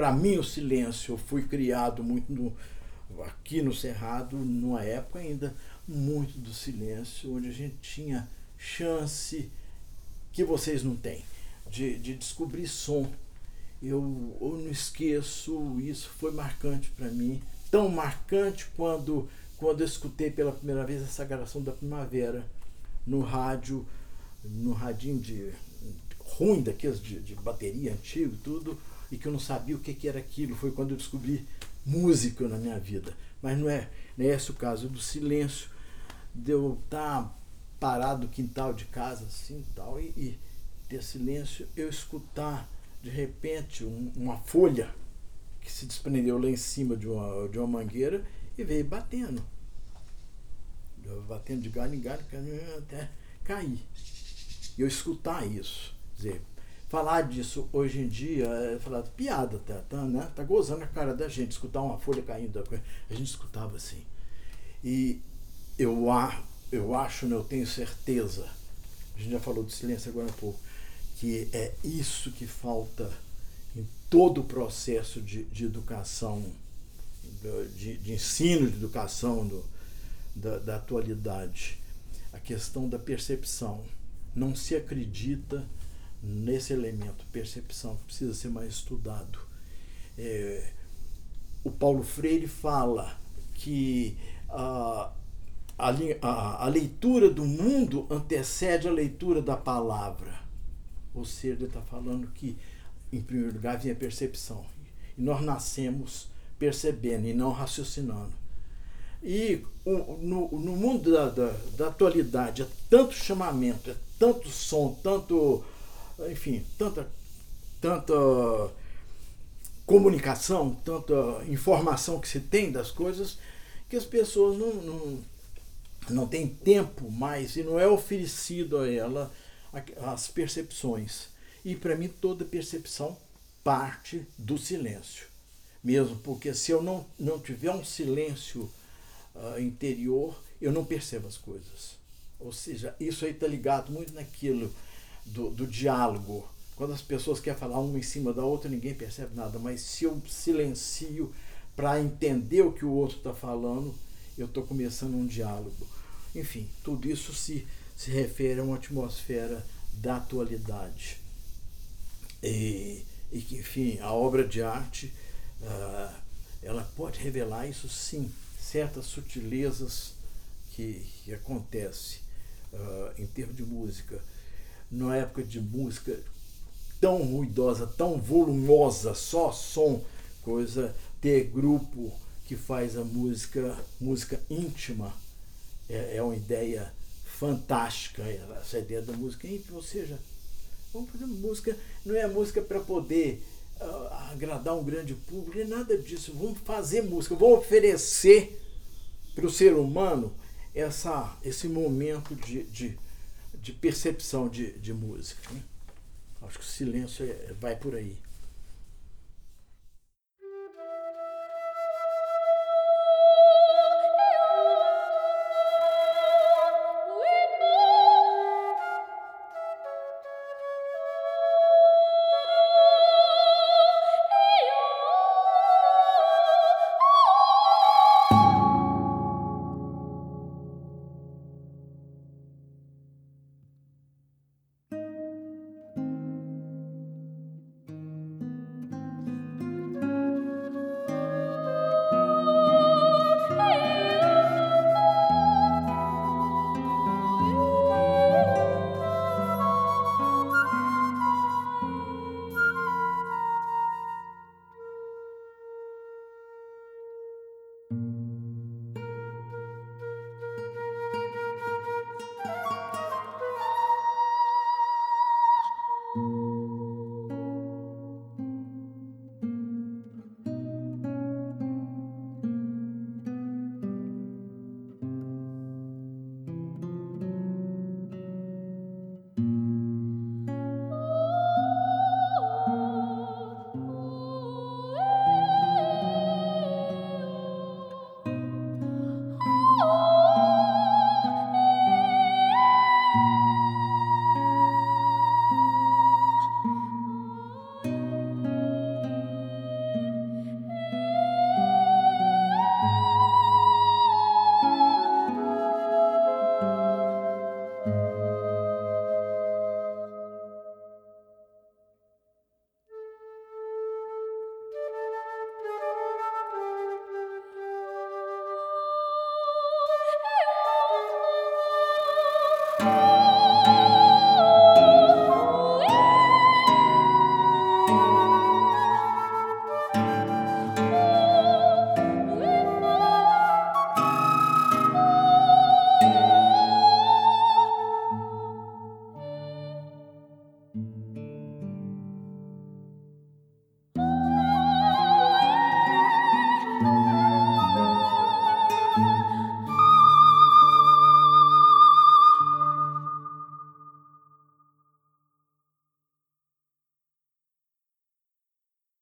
para mim o silêncio, eu fui criado muito no, aqui no Cerrado, numa época ainda muito do silêncio, onde a gente tinha chance que vocês não têm de, de descobrir som. Eu, eu não esqueço, isso foi marcante para mim, tão marcante quando, quando eu escutei pela primeira vez a Sagração da Primavera no rádio, no radinho de ruim daqueles de, de bateria antigo, tudo, e que eu não sabia o que, era aquilo. Foi quando eu descobri música na minha vida. Mas não é, não é esse o caso do silêncio, de eu estar parado no quintal de casa assim tal, e, e ter silêncio, eu escutar de repente um, uma folha que se desprendeu lá em cima de uma, de uma mangueira e veio batendo. Batendo de galho em galho até cair. E eu escutar isso. Dizer, falar disso hoje em dia é falar piada, tá, tá, né? tá gozando a cara da gente, escutar uma folha caindo. A gente escutava assim. E eu, eu acho, né, eu tenho certeza, a gente já falou de silêncio agora há pouco, que é isso que falta em todo o processo de, de educação, de, de, ensino de educação do, da, da atualidade. A questão da percepção. Não se acredita nesse elemento, percepção, que precisa ser mais estudado. É, o Paulo Freire fala que a, a, a, leitura do mundo antecede a leitura da palavra. Ou seja, ele está falando que, em primeiro lugar, vem a percepção. E nós nascemos percebendo e não raciocinando. E no, no mundo da, da, da, atualidade é tanto chamamento, é tanto som, tanto, enfim, tanta, tanta comunicação, tanta informação que se tem das coisas, que as pessoas não, não, não têm tempo mais e não é oferecido a ela as percepções. E para mim toda percepção parte do silêncio. Mesmo porque se eu não, não tiver um silêncio uh, interior, eu não percebo as coisas. Ou seja, isso aí está ligado muito naquilo do, do diálogo. Quando as pessoas querem falar uma em cima da outra, ninguém percebe nada. Mas se eu silencio para entender o que o outro está falando, eu estou começando um diálogo. Enfim, tudo isso se, se refere a uma atmosfera da atualidade. E, e que, enfim, a obra de arte, uh, ela pode revelar isso sim, certas sutilezas que, que acontecem uh, em termos de música. Numa época de música tão ruidosa, tão volumosa, só som, coisa, ter grupo que faz a música, música íntima, é, é uma ideia fantástica, essa ideia da música íntima, ou seja, vamos fazer música, não é música para poder uh, agradar um grande público, é nada disso, vamos fazer música, vamos oferecer para o ser humano essa, esse momento de, de, de percepção de, de música. Né? Acho que o silêncio é, vai por aí.